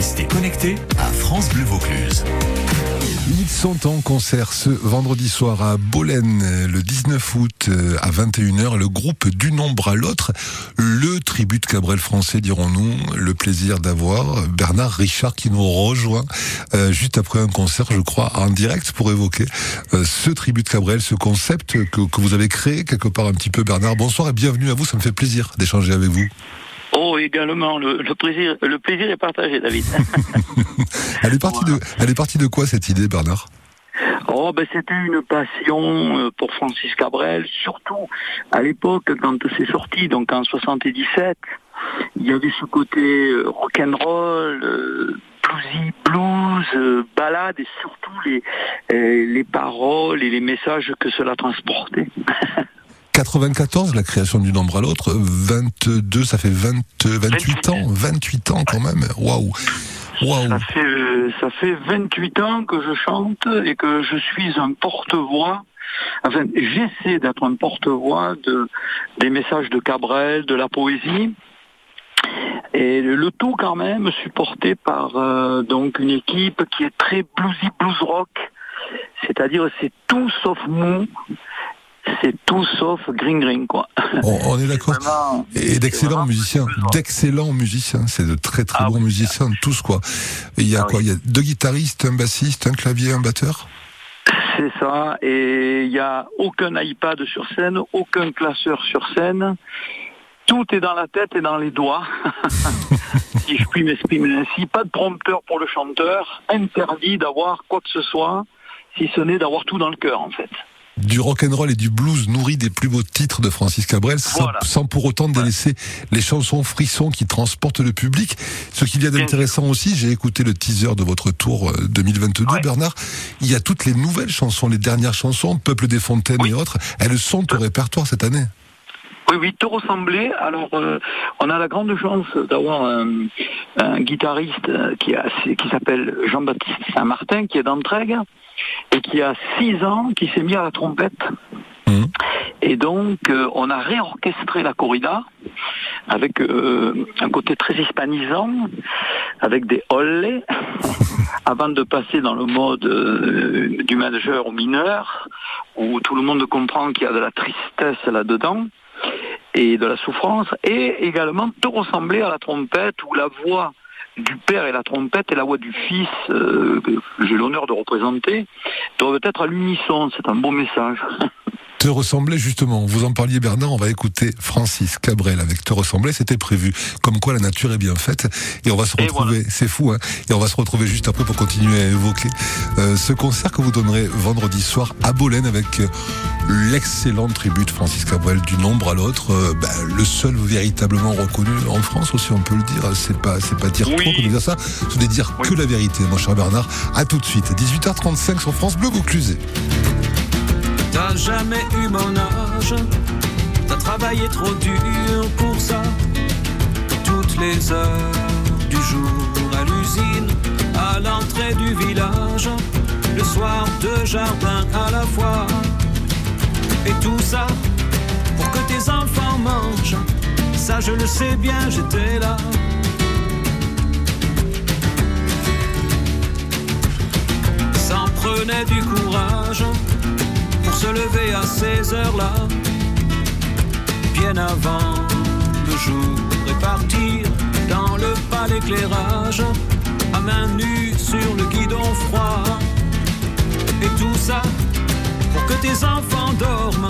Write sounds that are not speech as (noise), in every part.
Restez connectés à France Bleu Vaucluse. Ils sont en concert ce vendredi soir à Bolène, le 19 août euh, à 21h. Le groupe du nombre à l'autre, le tribut de Cabrel français, dirons-nous. Le plaisir d'avoir Bernard Richard qui nous rejoint euh, juste après un concert, je crois, en direct pour évoquer euh, ce tribut de Cabrel, ce concept que, que vous avez créé quelque part un petit peu, Bernard. Bonsoir et bienvenue à vous. Ça me fait plaisir d'échanger avec vous. Oh, également, le, le, plaisir, le plaisir est partagé, David. (laughs) elle, est partie de, elle est partie de quoi cette idée, Bernard? Oh, ben c'était une passion euh, pour Francis Cabrel, surtout à l'époque quand c'est sorti, donc en 77. Il y avait ce côté euh, rock'n'roll, euh, bluesy, blues, euh, balade et surtout les, euh, les paroles et les messages que cela transportait. (laughs) 94, la création du nombre à l'autre, 22, ça fait 20, 28 ans, 28 ans quand même, waouh. Wow. Ça fait euh, ça fait 28 ans que je chante et que je suis un porte-voix. Enfin, j'essaie d'être un porte-voix de des messages de Cabrel, de la poésie. Et le tout quand même supporté par euh, donc une équipe qui est très bluesy blues rock, c'est-à-dire c'est tout sauf mou, c'est tout sauf green green quoi. On, on est d'accord. Et d'excellents musiciens, d'excellents musiciens, c'est de très très Ah bons oui, musiciens tous quoi. Et il y a Ah quoi? oui. Il y a deux guitaristes, un bassiste, un clavier, un batteur? C'est ça, et il n'y a aucun iPad sur scène, aucun classeur sur scène. Tout est dans la tête et dans les doigts, (laughs) si je puis m'exprimer ainsi. Pas de prompteur pour le chanteur, interdit d'avoir quoi que ce soit, si ce n'est d'avoir tout dans le cœur en fait. Du rock and roll et du blues nourri des plus beaux titres de Francis Cabrel, sans, Voilà. sans pour autant délaisser les chansons frissons qui transportent le public. Ce qu'il y a d'intéressant aussi, j'ai écouté le teaser de votre tour euh, 2022, Ouais. Bernard. Il y a toutes les nouvelles chansons, les dernières chansons, Peuple des Fontaines Oui. et autres. Elles sont au répertoire cette année. Oui, oui, te ressembler. Alors, euh, on a la grande chance d'avoir un, un guitariste euh, qui, a- qui s'appelle Jean-Baptiste Saint-Martin, qui est d'Entraigues, et qui a six ans, qui s'est mis à la trompette. Mhm. Et donc, euh, on a réorchestré la corrida avec euh, un côté très hispanisant, avec des olé, (laughs) avant de passer dans le mode euh, du majeur au mineur, où tout le monde comprend qu'il y a de la tristesse là-dedans et de la souffrance, et également tout ressembler à la trompette où la voix du père et la trompette et la voix du fils euh, que j'ai l'honneur de représenter doivent être à l'unisson. C'est un beau message. (laughs) Te ressembler justement, vous en parliez Bernard, on va écouter Francis Cabrel avec Te ressembler, c'était prévu. Comme quoi la nature est bien faite et on va se Et retrouver, c'est fou, hein, et on va se retrouver juste après pour continuer à évoquer euh, ce concert que vous donnerez vendredi soir à Bolène avec euh, l'excellente tribu de Francis Cabrel du nombre à l'autre, euh, ben, le seul véritablement reconnu en France aussi, on peut le dire. C'est pas, c'est pas dire Oui. trop que de dire ça, c'est de dire Oui. que la vérité, mon cher Bernard. À tout de suite, 18h35 sur France Bleu Vaucluse. T'as jamais eu mon âge, t'as travaillé trop dur pour ça. Toutes les heures du jour à l'usine, à l'entrée du village, le soir deux jardins à la fois. Et tout ça pour que tes enfants mangent. Ça je le sais bien, j'étais là. S'en prenait du courage lever à ces heures-là, bien avant le jour et partir dans le pas l'éclairage, à main nue sur le guidon froid. Et tout ça pour que tes enfants dorment,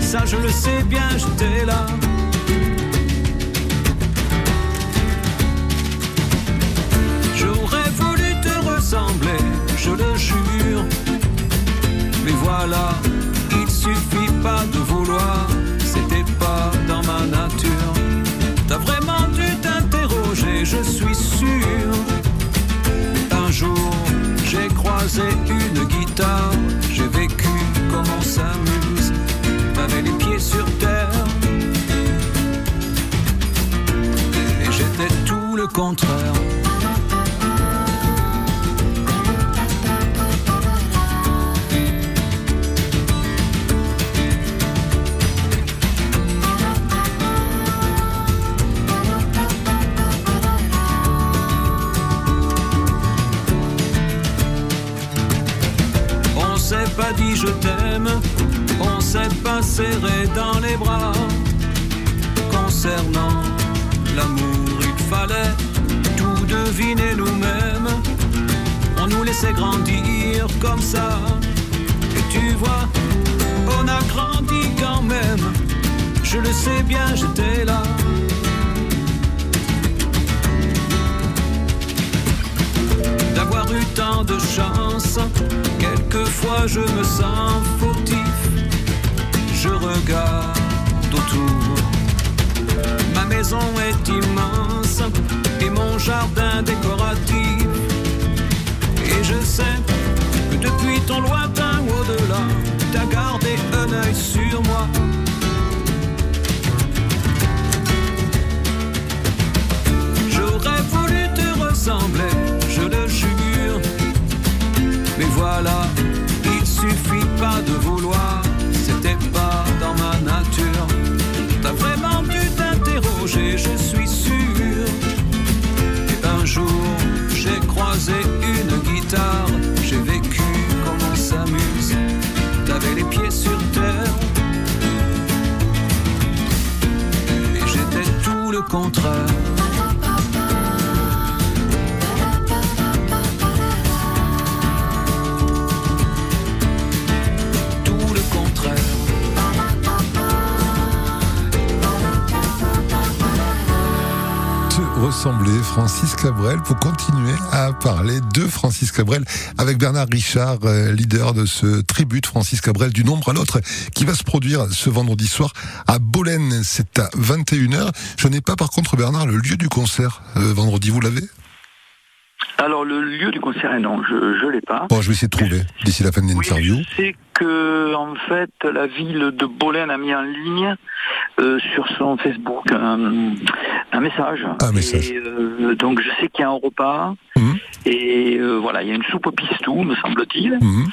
ça je le sais bien, j'étais là. J'aurais voulu te ressembler, je le jure. Mais voilà, il suffit pas de vouloir, c'était pas dans ma nature. T'as vraiment dû t'interroger, je suis sûr. Un jour, j'ai croisé une guitare, j'ai vécu comme on s'amuse, avec les pieds sur terre. Et j'étais tout le contraire. Bras. Concernant l'amour, il fallait tout deviner nous-mêmes. On nous laissait grandir comme ça. Et tu vois, on a grandi quand même. Je le sais bien, j'étais là. D'avoir eu tant de chance, quelquefois je me sens fautif. Je regarde est immense et mon jardin décoratif. Et je sais que depuis ton lointain au-delà, t'as gardé un œil sur moi. Francis Cabrel, pour continuer à parler de Francis Cabrel avec Bernard Richard, euh, leader de ce tribute Francis Cabrel du nombre à l'autre, qui va se produire ce vendredi soir à Bolène. C'est à 21h. Je n'ai pas par contre, Bernard, le lieu du concert euh, vendredi, vous l'avez? Alors le lieu du concert, non, je ne l'ai pas. Bon, je vais essayer de trouver d'ici la fin de Oui, l'interview. je sais que en fait la ville de Bolène a mis en ligne euh, sur son Facebook un, un message. Un message. Et, euh, donc je sais qu'il y a un repas Mhm. et euh, voilà, il y a une soupe au pistou, me semble-t-il, Mhm.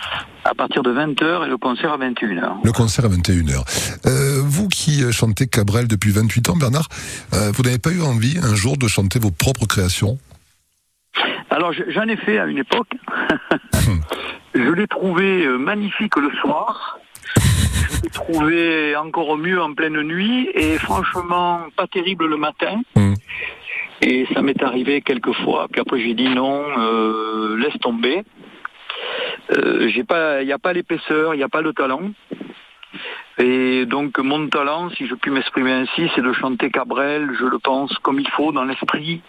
à partir de 20h et le concert à 21h. Le concert à 21h. Euh, vous qui chantez Cabrel depuis 28 ans, Bernard, vous n'avez pas eu envie un jour de chanter vos propres créations? Alors je- j'en ai fait à une époque. (laughs) je l'ai trouvé euh, magnifique le soir. Je l'ai trouvé encore mieux en pleine nuit et franchement pas terrible le matin. Mhm. Et ça m'est arrivé quelques fois. Puis après j'ai dit non, euh, laisse tomber. Euh, il n'y a pas l'épaisseur, il n'y a pas le talent. Et donc mon talent, si je puis m'exprimer ainsi, c'est de chanter Cabrel, je le pense, comme il faut, dans l'esprit.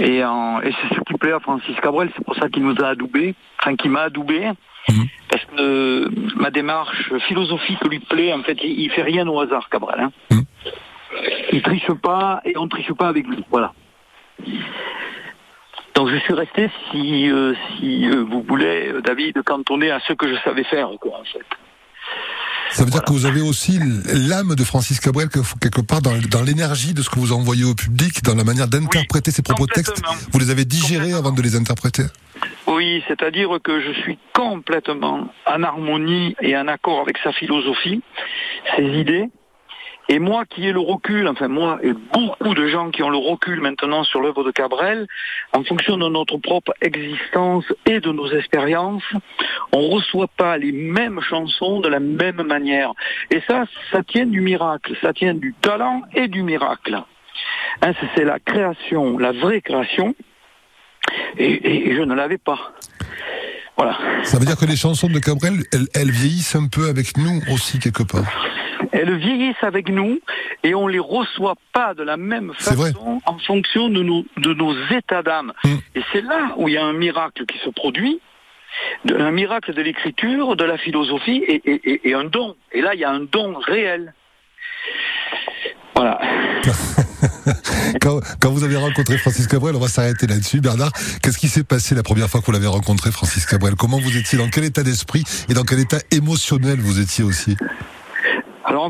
Et, en- et c'est ce qui plaît à Francis Cabrel, c'est pour ça qu'il nous a adoubés, enfin qui m'a adoubé. Mhm. Parce que euh, ma démarche philosophique lui plaît, en fait, il, il fait rien au hasard, Cabrel. Hein. Mhm. Il triche pas et on triche pas avec lui, voilà. Donc je suis resté, si, euh, si euh, vous voulez, David, cantonné à ce que je savais faire, quoi, en fait. Ça veut dire que vous avez aussi l'âme de Francis Cabrel que- quelque part dans, dans l'énergie de ce que vous envoyez au public, dans la manière d'interpréter ses propres textes. Vous les avez digérés avant de les interpréter. Oui, c'est-à-dire que je suis complètement en harmonie et en accord avec sa philosophie, ses idées. Et moi qui ai le recul, enfin moi et beaucoup de gens qui ont le recul maintenant sur l'œuvre de Cabrel, en fonction de notre propre existence et de nos expériences, on ne reçoit pas les mêmes chansons de la même manière. Et ça, ça tient du miracle, ça tient du talent et du miracle. Hein, c'est- la création, la vraie création, et, je ne l'avais pas. Voilà. Ça veut dire que les chansons de Cabrel, elles, elles vieillissent un peu avec nous aussi quelque part. Elles vieillissent avec nous et on les reçoit pas de la même façon en fonction de nos, de nos états d'âme. Mm. Et c'est là où il y a un miracle qui se produit, un miracle de l'écriture, de la philosophie et, et- un don. Et là, il y a un don réel. Voilà. (laughs) Quand, quand vous avez rencontré Francis Cabrel, on va s'arrêter là-dessus. Bernard, qu'est-ce qui s'est passé la première fois que vous l'avez rencontré, Francis Cabrel? Comment vous étiez? Dans quel état d'esprit et dans quel état émotionnel vous étiez aussi?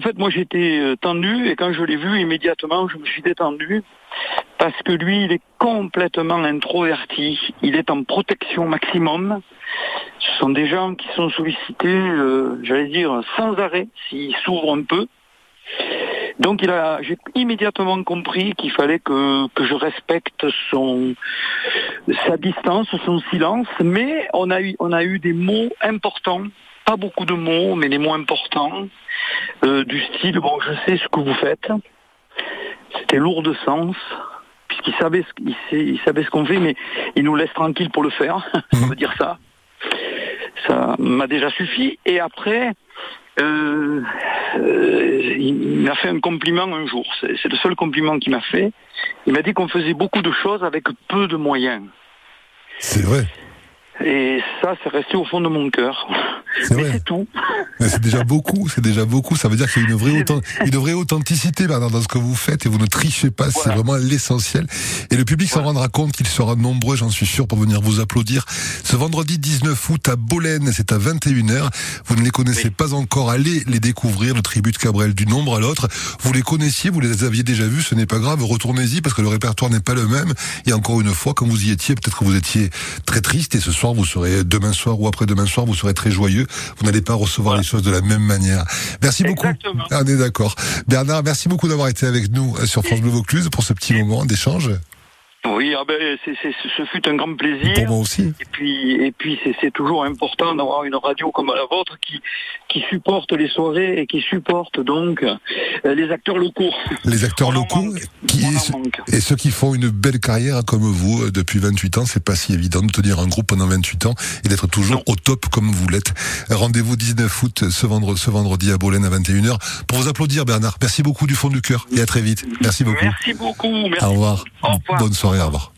En fait, moi j'étais euh, tendu et quand je l'ai vu immédiatement, je me suis détendu parce que lui, il est complètement introverti. Il est en protection maximum. Ce sont des gens qui sont sollicités, euh, j'allais dire, sans arrêt, s'ils s'ouvrent un peu. Donc j'ai immédiatement compris qu'il fallait que, que je respecte son, sa distance, son silence, mais on a eu, on a eu des mots importants, pas beaucoup de mots, mais des mots importants, euh, du style, bon, je sais ce que vous faites. C'était lourd de sens, puisqu'il savait ce, il, sait- il savait ce qu'on fait, mais il nous laisse tranquille pour le faire, (laughs) on peut dire ça. Ça m'a déjà suffi. Et après, euh, euh, il m'a fait un compliment un jour. C'est le seul compliment qu'il m'a fait. Il m'a dit qu'on faisait beaucoup de choses avec peu de moyens. C'est vrai. Et ça, c'est resté au fond de mon cœur. C'est Mais vrai. c'est tout. C'est déjà beaucoup, c'est déjà beaucoup. Ça veut dire qu'il y a une vraie, une vraie authenticité Bernard, dans ce que vous faites et vous ne trichez pas. C'est vraiment l'essentiel. Et le public s'en rendra compte qu'il sera nombreux, j'en suis sûr, pour venir vous applaudir. Ce vendredi 19 août à Bolène, c'est à 21h. Vous ne les connaissez Oui. pas encore. Allez les découvrir, le tribut de Cabrel du nombre à l'autre. Vous les connaissiez, vous les aviez déjà vus, ce n'est pas grave. Retournez-y parce que le répertoire n'est pas le même. Et encore une fois, quand vous y étiez, peut-être que vous étiez très triste et ce soir, vous serez, demain soir ou après-demain soir, vous serez très joyeux. Vous n'allez pas recevoir les choses de la même manière. Merci beaucoup. Exactement. Ah, on est d'accord. Bernard, merci beaucoup d'avoir été avec nous euh, sur France Bleu Vaucluse pour ce petit moment d'échange. Oui, ah ben, ce fut un grand plaisir. Pour moi aussi. Et puis, et puis c'est, toujours important d'avoir une radio comme la vôtre qui, qui supporte les soirées et qui supporte donc euh, les acteurs locaux. Les acteurs locaux manque. qui, et, ceux, qui font une belle carrière comme vous euh, depuis 28 ans, c'est pas si évident de tenir un groupe pendant 28 ans et d'être toujours au top comme vous l'êtes. Rendez-vous 19 août ce vendredi, ce vendredi à Bolène à 21h pour vous applaudir Bernard. Merci beaucoup du fond du cœur et à très vite. Merci beaucoup. Merci beaucoup. Merci. Au revoir. Au revoir. Bonne soirée, au revoir.